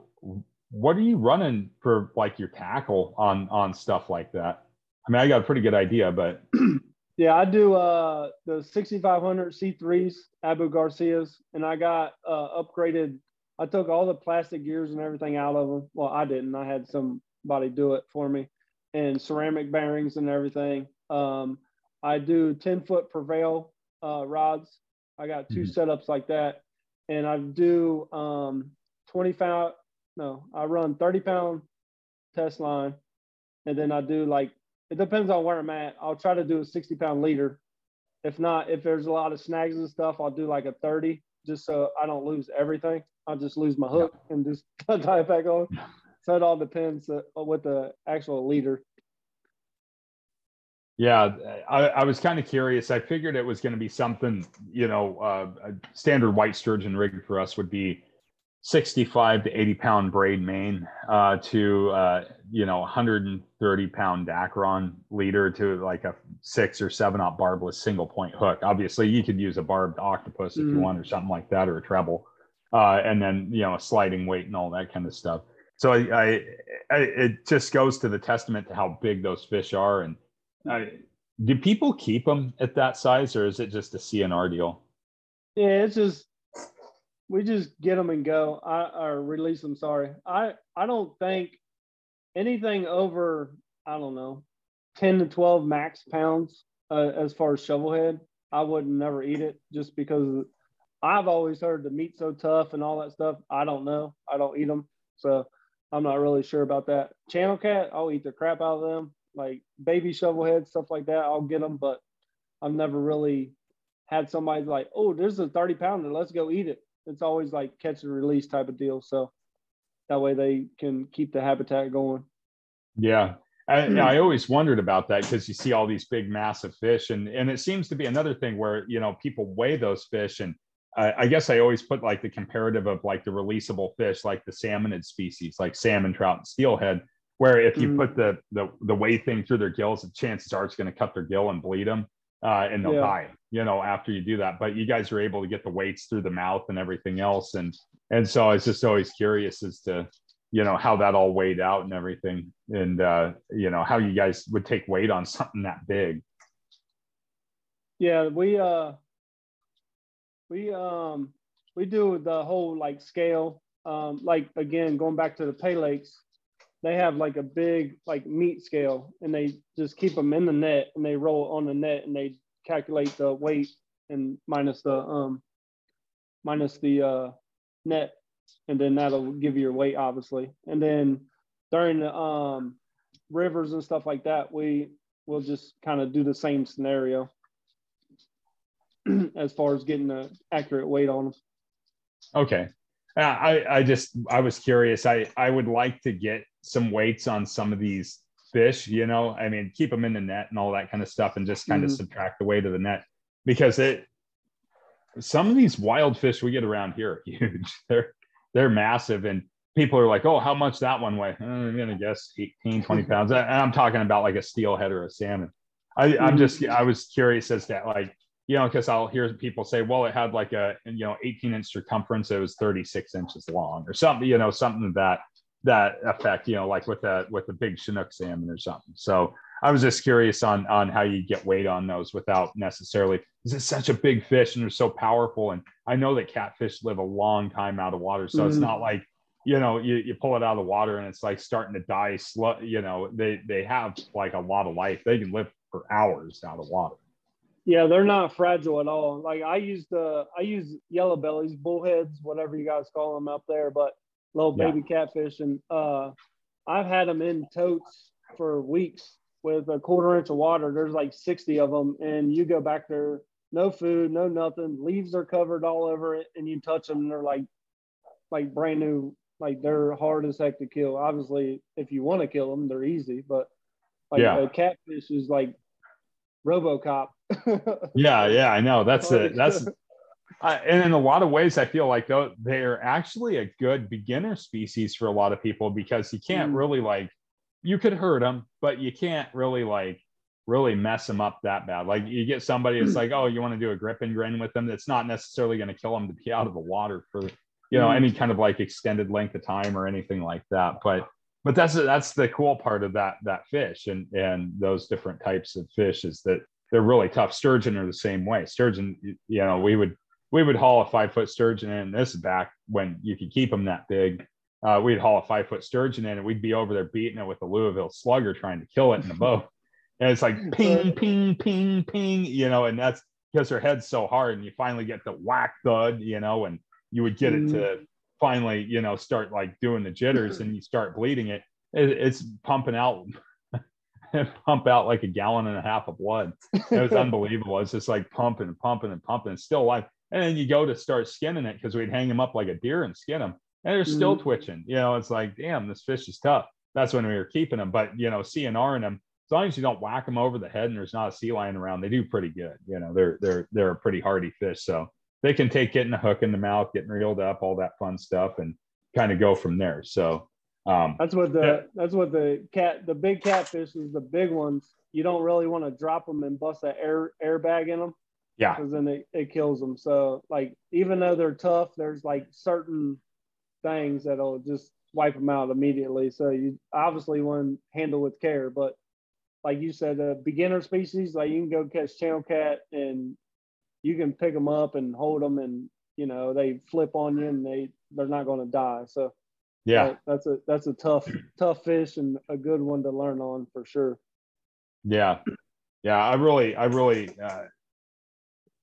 what are you running for like your tackle on on stuff like that? I mean, I got a pretty good idea, but yeah, I do uh the 6500 C3s Abu Garcias, and I got uh upgraded. I took all the plastic gears and everything out of them. Well, I didn't. I had somebody do it for me and ceramic bearings and everything. Um, I do 10 foot Prevail uh, rods. I got 2 mm-hmm. setups like that. And I do um, 20 pound, no, I run 30 pound test line. And then I do like, it depends on where I'm at. I'll try to do a 60 pound leader. If not, if there's a lot of snags and stuff, I'll do like a 30 just so I don't lose everything. I'll just lose my hook yeah. and just tie it back on. So it all depends uh, with the actual leader. Yeah, I, I was kind of curious. I figured it was going to be something, you know, uh, a standard white sturgeon rig for us would be 65 to 80 pound braid main uh, to, uh, you know, 130 pound Dacron leader to like a six or seven aught barbless single point hook. Obviously, you could use a barbed octopus if mm. you want or something like that or a treble. Uh, and then, you know, a sliding weight and all that kind of stuff so I, I, I, it just goes to the testament to how big those fish are. And I, do people keep them at that size, or is it just a CNR deal? Yeah, it's just we just get them and go. I or release them. Sorry, I I don't think anything over I don't know ten to twelve max pounds uh, as far as shovelhead. I would never eat it just because I've always heard the meat's so tough and all that stuff. I don't know. I don't eat them. So I'm not really sure about that. Channel cat, I'll eat the crap out of them. Like baby shovelhead, stuff like that, I'll get them, but I've never really had somebody like, oh, there's a 30 pounder, let's go eat it. It's always like catch and release type of deal. So that way they can keep the habitat going. Yeah. I, hmm. I always wondered about that because you see all these big, massive fish, and and it seems to be another thing where you know people weigh those fish, and I, I guess I always put like the comparative of like the releasable fish, like the salmonid species, like salmon, trout, and steelhead, where if you mm. put the, the the weight thing through their gills, the chances are it's going to cut their gill and bleed them, uh, and they'll yeah. die. You know, after you do that. But you guys are able to get the weights through the mouth and everything else, and and so I was just always curious as to you know how that all weighed out and everything, and uh, you know how you guys would take weight on something that big. Yeah, we uh we um we do the whole like scale. Um, like again, going back to the pay lakes, they have like a big like meat scale, and they just keep them in the net, and they roll on the net, and they calculate the weight and minus the um minus the uh net, and then that'll give you your weight, obviously. And then during the um rivers and stuff like that, we will just kind of do the same scenario. as far as getting an accurate weight on them. Okay. Uh, I, I just I was curious. I I would like to get some weights on some of these fish, you know, I mean, keep them in the net and all that kind of stuff and just kind of Mhm. subtract the weight of the net because it, some of these wild fish we get around here are huge. They're, they're massive. And people are like, oh, how much that one weigh? Uh, I'm going to guess 18, 20 pounds. And I'm talking about like a steelhead or a salmon. I, I'm Mhm. just, I was curious as to like, you know, because I'll hear people say, well, it had like a, you know, 18 inch circumference. It was 36 inches long or something, you know, something that, that effect, you know, like with a, with a big Chinook salmon or something. So I was just curious on, on how you get weight on those without necessarily, this is such a big fish and they're so powerful. And I know that catfish live a long time out of water. So it's Mhm. not like, you know, you, you pull it out of the water and it's like starting to die slow, you know, they, they have like a lot of life. They can live for hours out of water. Yeah, they're not fragile at all. Like I used uh I use yellow bellies, bullheads, whatever you guys call them up there, but little Yeah. baby catfish. And uh I've had them in totes for weeks with a quarter inch of water. There's like 60 of them, and you go back there, no food, no nothing. Leaves are covered all over it, and you touch them, and they're like like brand new. Like they're hard as heck to kill. Obviously, if you want to kill them, they're easy, but like Yeah. a catfish is like RoboCop. Yeah, yeah, I know. That's it. That's uh, and in a lot of ways, I feel like though they're actually a good beginner species for a lot of people because you can't Mm. really like you could hurt them, but you can't really like really mess them up that bad. Like you get somebody that's like, oh, you want to do a grip and grin with them. That's not necessarily going to kill them to be out of the water for you know Mm. any kind of like extended length of time or anything like that. But but that's that's the cool part of that that fish and and those different types of fish is that they're really tough. Sturgeon are the same way. Sturgeon, you know, we would we would haul a five foot sturgeon in. This is back when you could keep them that big. Uh, we'd haul a five foot sturgeon in, and we'd be over there beating it with a Louisville slugger, trying to kill it in the boat. And it's like ping, ping, ping, ping, you know, and that's because her head's so hard, and you finally get the whack thud, you know, and you would get it to finally, you know, start like doing the jitters, and you start bleeding it. it it's pumping out, pump out like a gallon and a half of blood it was unbelievable. It's just like pumping and pumping and pumping. It's still alive. And then you go to start skinning it because we'd hang them up like a deer and skin them, and they're still Mhm. twitching. You know, it's like, damn, this fish is tough. That's when we were keeping them. But you know, CNR in them, as long as you don't whack them over the head and there's not a sea lion around, they do pretty good. You know, they're they're they're a pretty hardy fish, so they can take getting a hook in the mouth, getting reeled up, all that fun stuff, and kind of go from there. So. Um, That's what the Yeah. that's what the cat the big catfish is the big ones. You don't really want to drop them and bust an air airbag in them yeah, because then it, it kills them. So like even though they're tough, there's like certain things that'll just wipe them out immediately. So you obviously want to handle with care. But like you said, the beginner species, like you can go catch channel cat and you can pick them up and hold them and you know they flip on you and they they're not going to die. So yeah. that- that's a that's a tough tough fish and a good one to learn on for sure. Yeah. Yeah. I really, I really, uh,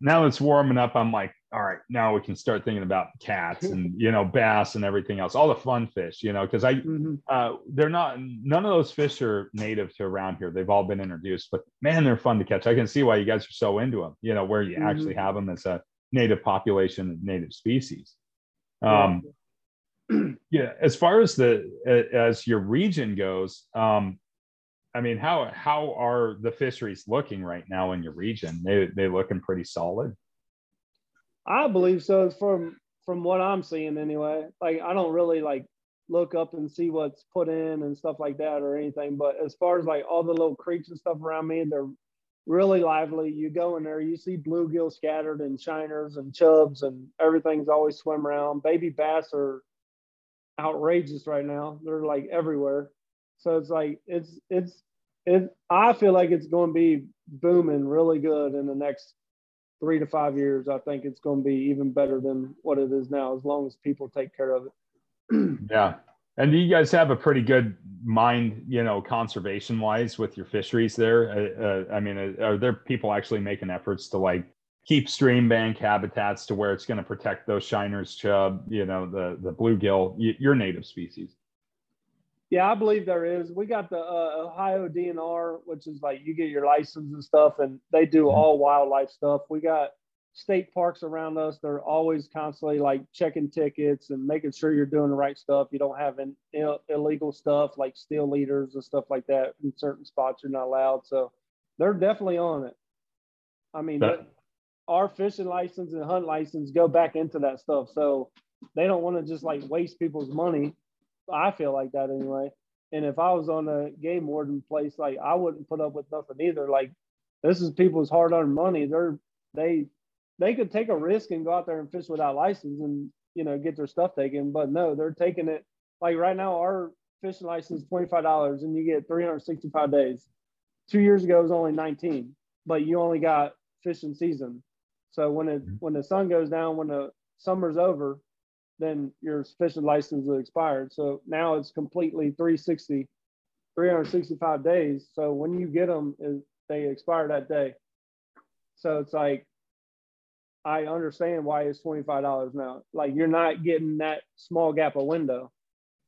now it's warming up. I'm like, all right, now we can start thinking about cats and, you know, bass and everything else, all the fun fish, you know, because I, uh, they're not, none of those fish are native to around here. They've all been introduced, but man, they're fun to catch. I can see why you guys are so into them, you know, where you actually have them as a native population, native species. Um, yeah as far as the as your region goes um i mean how how are the fisheries looking right now in your region they they looking pretty solid I believe so. From from what I'm seeing anyway. Like I don't really like look up and see what's put in and stuff like that or anything. But as far as like all the little creeks and stuff around me, they're really lively. You go in there, you see bluegill scattered and shiners and chubs and everything's always swim around. Baby bass are outrageous right now. They're like everywhere. So it's like it's it's it I feel like it's going to be booming really good in the next three to five years, I think it's going to be even better than what it is now, as long as people take care of it. yeah and you guys have a pretty good mind you know conservation wise with your fisheries there uh, uh, i mean uh, are there people actually making efforts to like keep stream bank habitats to where it's going to protect those shiners chub you know the the bluegill y- your native species Yeah, I believe there is. We got the uh, Ohio DNR, which is like you get your license and stuff, and they do Mhm. all wildlife stuff. We got state parks around us. They're always constantly like checking tickets and making sure you're doing the right stuff. You don't have an Ill- illegal stuff like steel leaders and stuff like that in certain spots you're not allowed. So they're definitely on it. I mean, that, our fishing license and hunt license go back into that stuff. So they don't want to just like waste people's money. I feel like that anyway. And if I was on a game warden place, like I wouldn't put up with nothing either. Like this is people's hard earned money. They're they they could take a risk and go out there and fish without license and you know get their stuff taken. But no, they're taking it like right now our fishing license is twenty five dollars and you get three hundred sixty five days. Two years ago it was only nineteen, but you only got fishing season. So when it mm-hmm. when the sun goes down, when the summer's over, then your fishing license is expired. So now it's completely 360, 365 days. So when you get them, they expire that day. So it's like I understand why it's $25 now. Like you're not getting that small gap of window.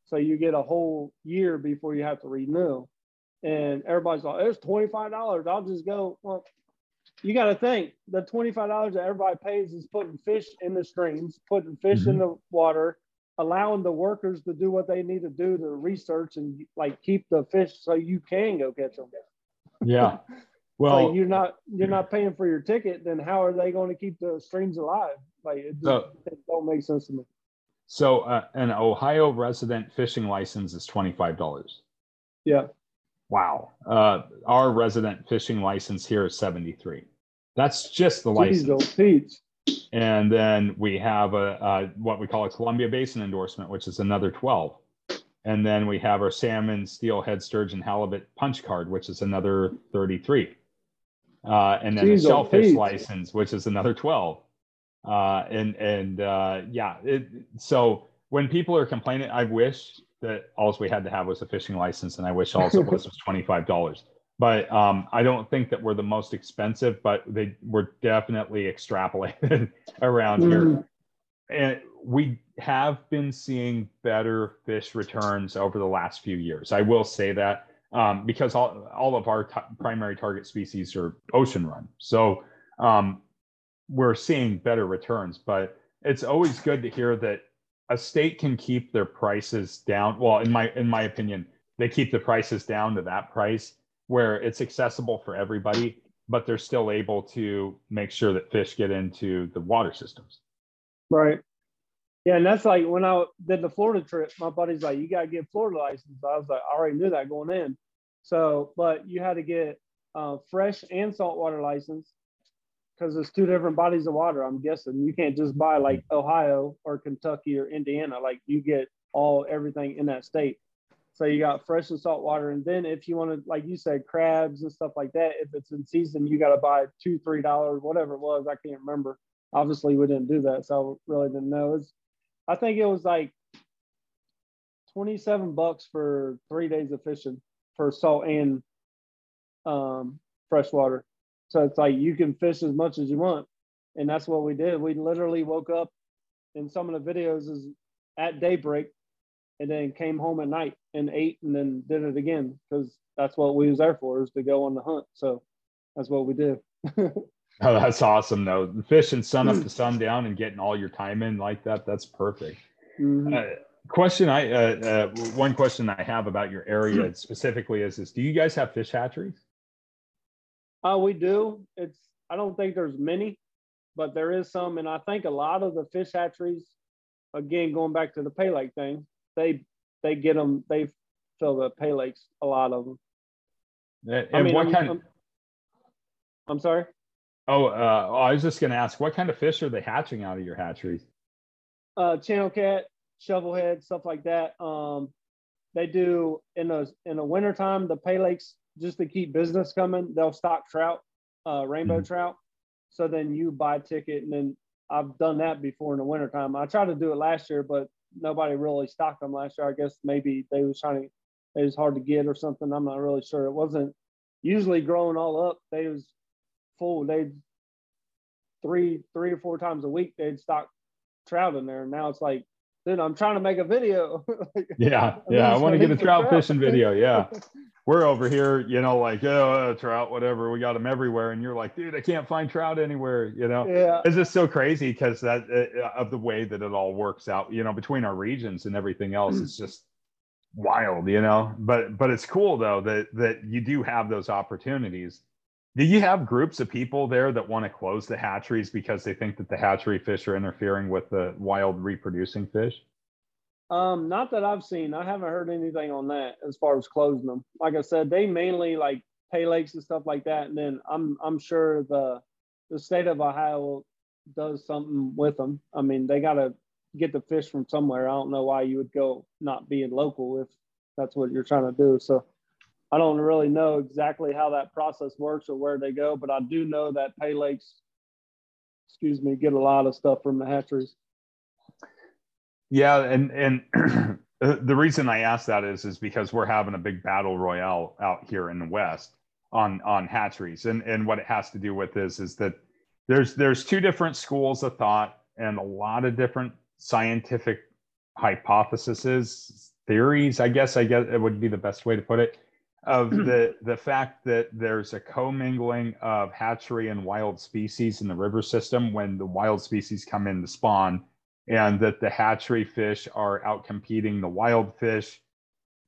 So you get a whole year before you have to renew. And everybody's like, it's $25. I'll just go. Well, you got to think the $25 that everybody pays is putting fish in the streams, putting fish mm-hmm. in the water, allowing the workers to do what they need to do to research and like keep the fish so you can go catch them. Yeah. Well, like you're not you're not paying for your ticket, then how are they going to keep the streams alive? Like it, just, so, it don't make sense to me. So uh, an Ohio resident fishing license is twenty five dollars. Yeah. Wow. Uh, our resident fishing license here is seventy three. That's just the license. And then we have a, a, what we call a Columbia Basin endorsement, which is another twelve. And then we have our salmon, steelhead, sturgeon, halibut punch card, which is another thirty-three uh, and then Jeez, a shellfish license, which is another 12. Uh, and and uh, yeah, it, so when people are complaining, I wish that all we had to have was a fishing license, and I wish also was was twenty five dollars. But um, I don't think that we're the most expensive, but they were definitely extrapolated around mm. here. And we have been seeing better fish returns over the last few years. I will say that um, because all, all of our t- primary target species are ocean run. So um, we're seeing better returns, but it's always good to hear that a state can keep their prices down. Well, in my in my opinion, they keep the prices down to that price where it's accessible for everybody, but they're still able to make sure that fish get into the water systems. Right. Yeah, and that's like when I did the Florida trip, my buddy's like, "You gotta get Florida license." I was like, "I already knew that going in." So, but you had to get uh, fresh and saltwater license because there's two different bodies of water. I'm guessing you can't just buy like Ohio or Kentucky or Indiana. Like you get all everything in that state. So you got fresh and salt water, and then if you want to, like you said, crabs and stuff like that, if it's in season, you got to buy two, three dollars, whatever it was. I can't remember. Obviously, we didn't do that, so I really didn't know. It's, I think it was like twenty-seven bucks for three days of fishing for salt and um, freshwater. So it's like you can fish as much as you want. And that's what we did. We literally woke up in some of the videos is at daybreak and then came home at night and ate and then did it again because that's what we was there for is to go on the hunt. So that's what we did. oh, that's awesome though. Fishing sun up to sundown and getting all your time in like that. That's perfect. Mm-hmm. Uh, question I uh, uh, one question I have about your area specifically is this: Do you guys have fish hatcheries? Uh, we do. It's I don't think there's many, but there is some, and I think a lot of the fish hatcheries, again going back to the pay lake thing, they they get them they fill the pay lakes a lot of them. And I mean, what I'm, kind? Of, I'm, I'm sorry. Oh, uh, I was just going to ask, what kind of fish are they hatching out of your hatcheries? Uh, channel cat, shovelhead, stuff like that. Um, they do in the in the wintertime, the pay lakes just to keep business coming, they'll stock trout, uh, rainbow mm-hmm. trout. So then you buy a ticket and then I've done that before in the wintertime. I tried to do it last year, but nobody really stocked them last year. I guess maybe they was trying to it was hard to get or something. I'm not really sure. It wasn't usually growing all up. They was full. They'd three three or four times a week they'd stock trout in there. And now it's like dude, I'm trying to make a video. yeah, yeah, I want to get a trout fishing video. Yeah. we're over here, you know, like, oh, trout, whatever. We got them everywhere. And you're like, dude, I can't find trout anywhere. You know, Yeah. it's just so crazy because that uh, of the way that it all works out, you know, between our regions and everything else. It's just wild, you know, but, but it's cool though, that, that you do have those opportunities. Do you have groups of people there that want to close the hatcheries because they think that the hatchery fish are interfering with the wild reproducing fish? Um, not that I've seen. I haven't heard anything on that as far as closing them. Like I said, they mainly like pay lakes and stuff like that. And then I'm I'm sure the the state of Ohio does something with them. I mean, they gotta get the fish from somewhere. I don't know why you would go not being local if that's what you're trying to do. So I don't really know exactly how that process works or where they go, but I do know that pay lakes, excuse me, get a lot of stuff from the hatcheries. Yeah, and and the reason I ask that is is because we're having a big battle royale out here in the West on on hatcheries, and and what it has to do with is is that there's there's two different schools of thought and a lot of different scientific hypotheses theories. I guess I guess it would be the best way to put it of the the fact that there's a commingling of hatchery and wild species in the river system when the wild species come in to spawn and that the hatchery fish are out competing the wild fish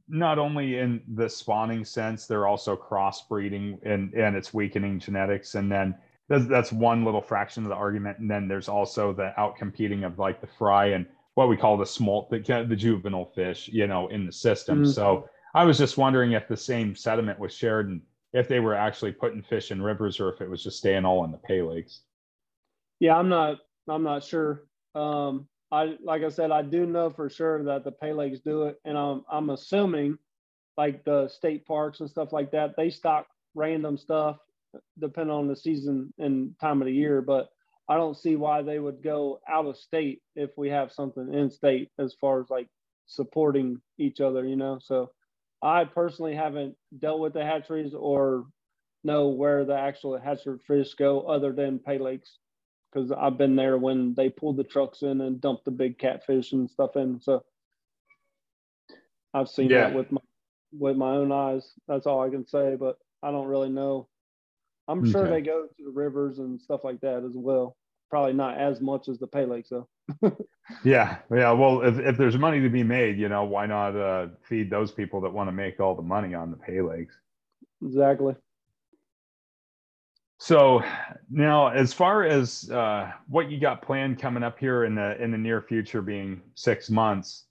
not only in the spawning sense they're also crossbreeding and and it's weakening genetics and then that's, that's one little fraction of the argument and then there's also the out competing of like the fry and what we call the smolt the, the juvenile fish you know in the system Mhm. so i was just wondering if the same sediment was shared and if they were actually putting fish in rivers or if it was just staying all in the pay lakes Yeah, I'm not. I'm not sure. Um, I like I said, I do know for sure that the pay lakes do it, and I'm I'm assuming, like the state parks and stuff like that, they stock random stuff depending on the season and time of the year. But I don't see why they would go out of state if we have something in state as far as like supporting each other, you know. So I personally haven't dealt with the hatcheries or know where the actual hatchery fish go other than pay lakes because I've been there when they pulled the trucks in and dumped the big catfish and stuff in. So I've seen Yeah. that with my with my own eyes. That's all I can say, but I don't really know. I'm sure Okay. they go to the rivers and stuff like that as well. Probably not as much as the pay lakes though. Yeah, yeah. Well, if, if there's money to be made, you know, why not uh, feed those people that want to make all the money on the pay lakes? Exactly. So now, as far as uh, what you got planned coming up here in the in the near future, being six months,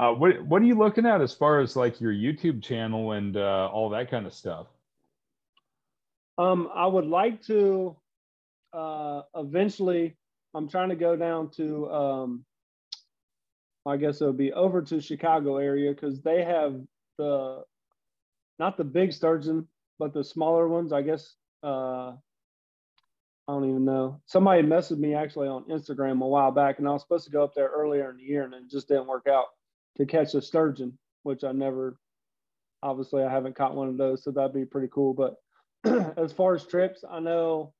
uh, what what are you looking at as far as like your YouTube channel and uh, all that kind of stuff? Um, I would like to uh, eventually. I'm trying to go down to. Um, I guess it would be over to Chicago area because they have the, not the big sturgeon, but the smaller ones. I guess. Uh, I don't even know. Somebody messaged me actually on Instagram a while back, and I was supposed to go up there earlier in the year, and it just didn't work out to catch a sturgeon, which I never. Obviously, I haven't caught one of those, so that'd be pretty cool. But as far as trips, I know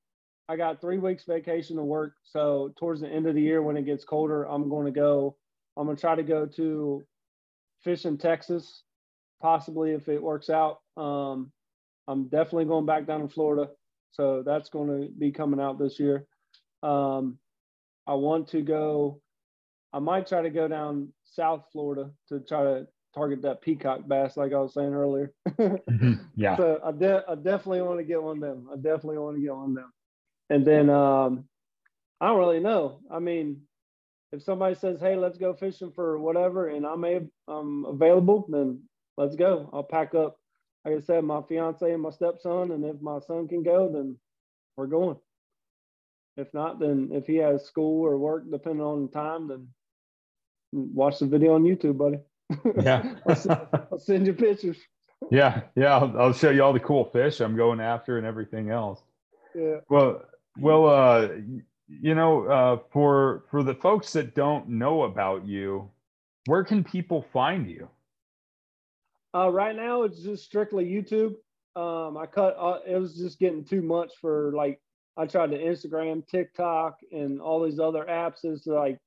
I got three weeks vacation to work. So towards the end of the year, when it gets colder, I'm going to go. I'm going to try to go to fish in Texas, possibly if it works out. Um, I'm definitely going back down to Florida, so that's going to be coming out this year. Um, I want to go. I might try to go down South Florida to try to target that peacock bass, like I was saying earlier. yeah, So I, de- I definitely want to get one of them. I definitely want to get one of them. And then um, I don't really know. I mean, if somebody says, "Hey, let's go fishing for whatever," and I'm a- I'm available, then let's go. I'll pack up. Like I said, my fiance and my stepson, and if my son can go, then we're going. If not, then if he has school or work, depending on the time, then watch the video on YouTube, buddy. yeah, I'll, send, I'll send you pictures. yeah, yeah. I'll, I'll show you all the cool fish I'm going after and everything else. Yeah. Well, well, uh, you know, uh, for for the folks that don't know about you, where can people find you? Uh, right now, it's just strictly YouTube. Um, I cut. Uh, it was just getting too much for like. I tried to Instagram, TikTok, and all these other apps. Is like,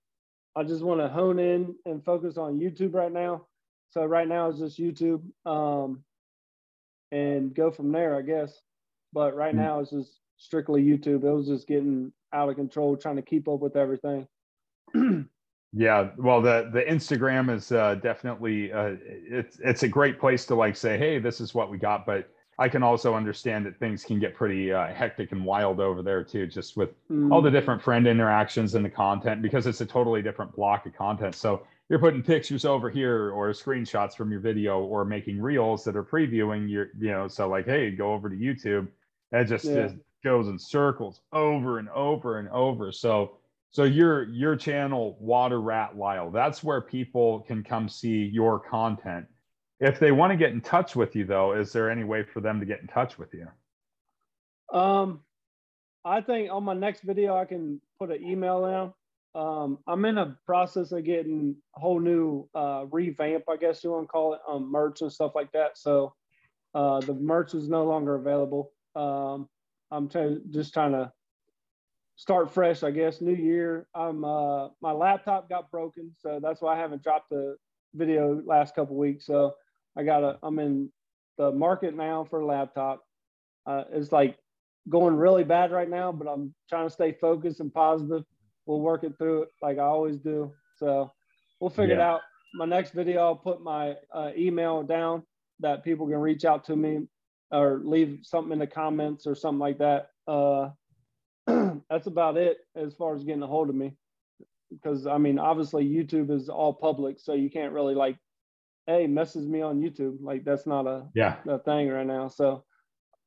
I just want to hone in and focus on YouTube right now. So right now it's just YouTube. Um, and go from there, I guess. But right mm-hmm. now it's just strictly YouTube. It was just getting out of control, trying to keep up with everything. yeah, well, the the Instagram is uh, definitely uh, it's it's a great place to like say, hey, this is what we got, but I can also understand that things can get pretty uh, hectic and wild over there too, just with mm. all the different friend interactions and the content because it's a totally different block of content. So you're putting pictures over here or screenshots from your video or making reels that are previewing your, you know, so like, hey, go over to YouTube. It just, yeah. just goes in circles over and over and over. So so your your channel, Water Rat Lyle, that's where people can come see your content if they want to get in touch with you, though, is there any way for them to get in touch with you? Um, I think on my next video, I can put an email in. Um, I'm in a process of getting a whole new uh, revamp, I guess you want to call it, um, merch and stuff like that. So uh, the merch is no longer available. Um, I'm t- just trying to start fresh, I guess. New year. I'm uh, my laptop got broken, so that's why I haven't dropped the video last couple weeks. So I got a, I'm in the market now for a laptop. Uh, it's like going really bad right now, but I'm trying to stay focused and positive. We'll work it through it like I always do. So we'll figure yeah. it out. My next video, I'll put my uh, email down that people can reach out to me or leave something in the comments or something like that. Uh, that's about it as far as getting a hold of me. Because I mean, obviously YouTube is all public, so you can't really like hey, message me on YouTube. Like that's not a yeah a thing right now. So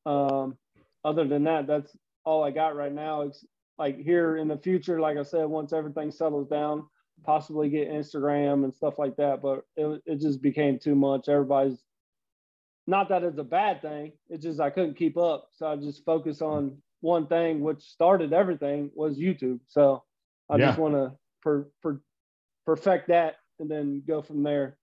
um, other than that, that's all I got right now. It's like here in the future, like I said, once everything settles down, possibly get Instagram and stuff like that. But it it just became too much. Everybody's not that it's a bad thing. It's just I couldn't keep up. So I just focus on one thing, which started everything was YouTube. So I yeah. just want to per, per, perfect that and then go from there.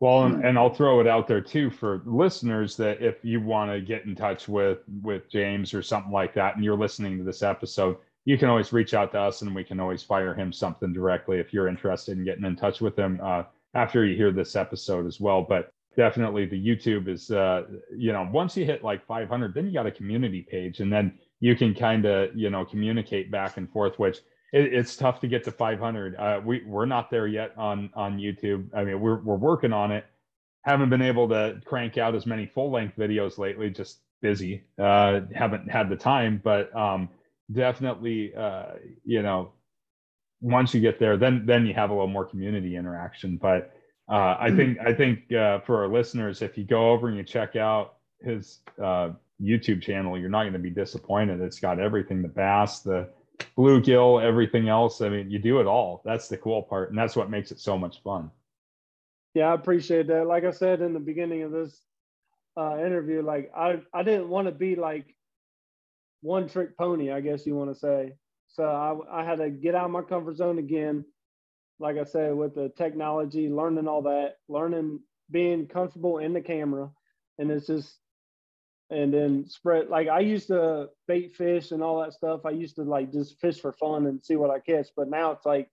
Well, and, and, I'll throw it out there too for listeners that if you want to get in touch with with James or something like that, and you're listening to this episode, you can always reach out to us, and we can always fire him something directly if you're interested in getting in touch with him uh, after you hear this episode as well. But definitely, the YouTube is, uh, you know, once you hit like 500, then you got a community page, and then you can kind of, you know, communicate back and forth, which it, it's tough to get to 500. Uh, we we're not there yet on on YouTube. I mean, we're we're working on it. Haven't been able to crank out as many full length videos lately. Just busy. Uh, haven't had the time, but um, definitely, uh, you know, once you get there, then then you have a little more community interaction. But uh, I think I think uh, for our listeners, if you go over and you check out his uh, YouTube channel, you're not going to be disappointed. It's got everything: the bass, the bluegill, everything else. I mean, you do it all. That's the cool part, and that's what makes it so much fun. Yeah, I appreciate that. Like I said in the beginning of this uh, interview, like I I didn't want to be like one trick pony, I guess you want to say. So I I had to get out of my comfort zone again. Like I said, with the technology, learning all that, learning being comfortable in the camera, and it's just and then spread like I used to bait fish and all that stuff. I used to like just fish for fun and see what I catch. But now it's like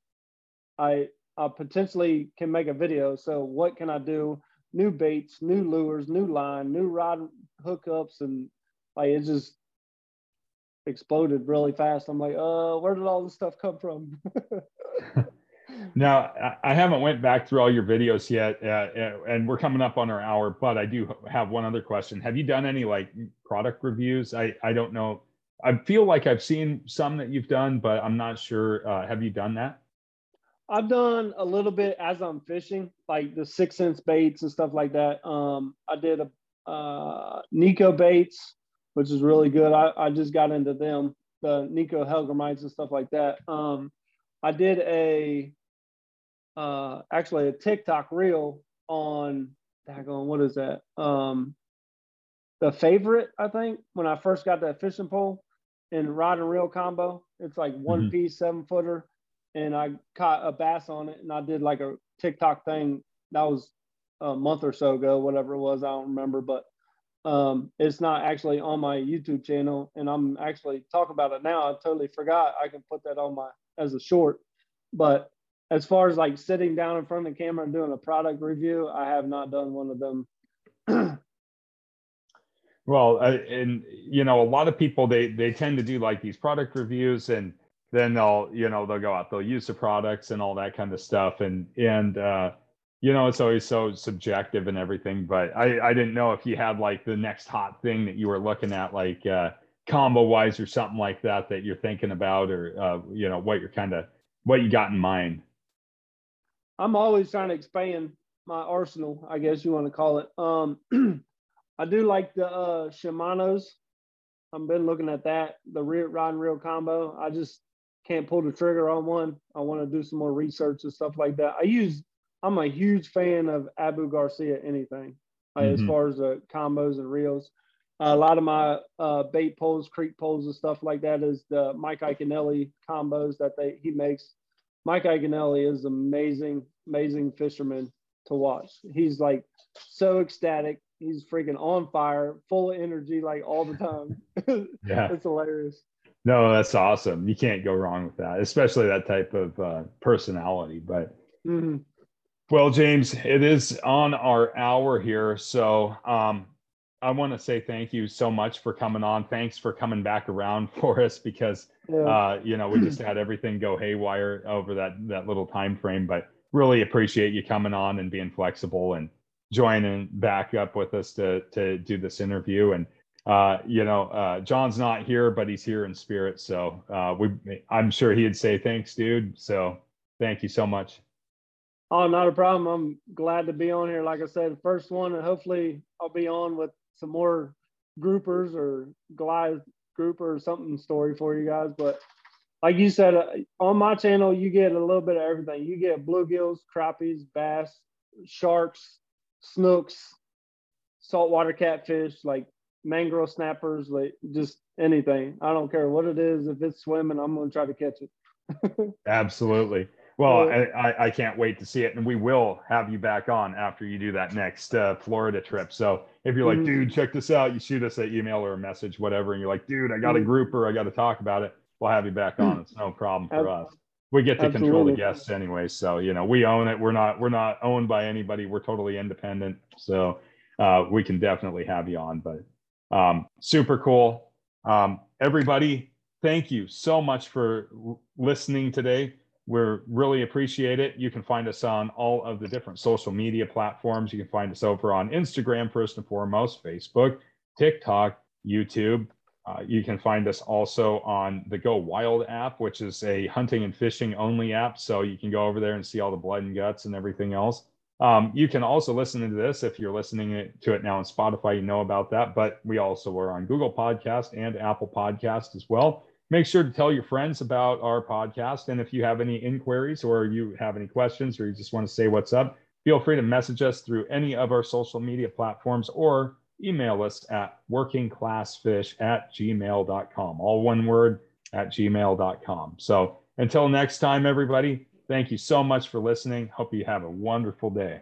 I I potentially can make a video. So what can I do? New baits, new lures, new line, new rod hookups, and like it just exploded really fast. I'm like, uh, where did all this stuff come from? Now, I haven't went back through all your videos yet, uh, uh, and we're coming up on our hour. But I do have one other question. Have you done any like product reviews? I I don't know. I feel like I've seen some that you've done, but I'm not sure. Uh, have you done that? I've done a little bit as I'm fishing, like the six inch baits and stuff like that. Um, I did a uh, Nikko baits, which is really good. I, I just got into them, the Nikko Hellgrammites and stuff like that. Um, I did a uh, actually a TikTok reel on daggone, what is that? Um, the favorite, I think, when I first got that fishing pole and rod and reel combo. It's like one mm-hmm. piece, seven footer. And I caught a bass on it and I did like a TikTok thing. That was a month or so ago, whatever it was. I don't remember, but um, it's not actually on my YouTube channel. And I'm actually talking about it now. I totally forgot. I can put that on my as a short. But as far as like sitting down in front of the camera and doing a product review, I have not done one of them Well, and you know, a lot of people they they tend to do like these product reviews, and then they'll you know they'll go out, they'll use the products and all that kind of stuff, and and uh, you know it's always so subjective and everything. But I I didn't know if you had like the next hot thing that you were looking at, like uh, combo wise or something like that that you're thinking about, or uh, you know what you're kind of what you got in mind. I'm always trying to expand my arsenal, I guess you want to call it. Um, I do like the uh, Shimano's. I've been looking at that, the rear rod and reel combo. I just can't pull the trigger on one. I want to do some more research and stuff like that. I use, I'm a huge fan of Abu Garcia anything uh, mm-hmm. as far as the combos and reels. Uh, a lot of my uh, bait poles, creek poles, and stuff like that is the Mike Iaconelli combos that they he makes. Mike Iaconelli is amazing, amazing fisherman to watch. He's like so ecstatic he's freaking on fire, full of energy, like all the time. yeah, it's hilarious. No, that's awesome. You can't go wrong with that, especially that type of uh, personality. But mm-hmm. well, James, it is on our hour here, so um, I want to say thank you so much for coming on. Thanks for coming back around for us because yeah. uh, you know we just had everything go haywire over that that little time frame, but really appreciate you coming on and being flexible and joining back up with us to to do this interview. And uh, you know, uh, John's not here, but he's here in spirit. So uh, we, I'm sure he'd say thanks, dude. So thank you so much. Oh, not a problem. I'm glad to be on here. Like I said, first one, and hopefully I'll be on with some more groupers or Goliath grouper or something story for you guys. But like you said, uh, on my channel, you get a little bit of everything. You get bluegills, crappies, bass, sharks, snooks, saltwater catfish, like mangrove snappers, like just anything. I don't care what it is. If it's swimming, I'm going to try to catch it. Absolutely. Well, I, I can't wait to see it. And we will have you back on after you do that next uh, Florida trip. So if you're like, mm-hmm. dude, check this out, you shoot us an email or a message, whatever. And you're like, dude, I got a mm-hmm. grouper. I got to talk about it. We'll have you back on. It's no problem for us we get to Absolutely. control the guests anyway so you know we own it we're not we're not owned by anybody we're totally independent so uh, we can definitely have you on but um, super cool um, everybody thank you so much for listening today we really appreciate it you can find us on all of the different social media platforms you can find us over on instagram first and foremost facebook tiktok youtube uh, you can find us also on the Go Wild app, which is a hunting and fishing only app. So you can go over there and see all the blood and guts and everything else. Um, you can also listen to this if you're listening to it now on Spotify, you know about that. But we also are on Google Podcast and Apple Podcast as well. Make sure to tell your friends about our podcast. And if you have any inquiries or you have any questions or you just want to say what's up, feel free to message us through any of our social media platforms or email us at workingclassfish at gmail.com. All one word at gmail.com. So until next time, everybody, thank you so much for listening. Hope you have a wonderful day.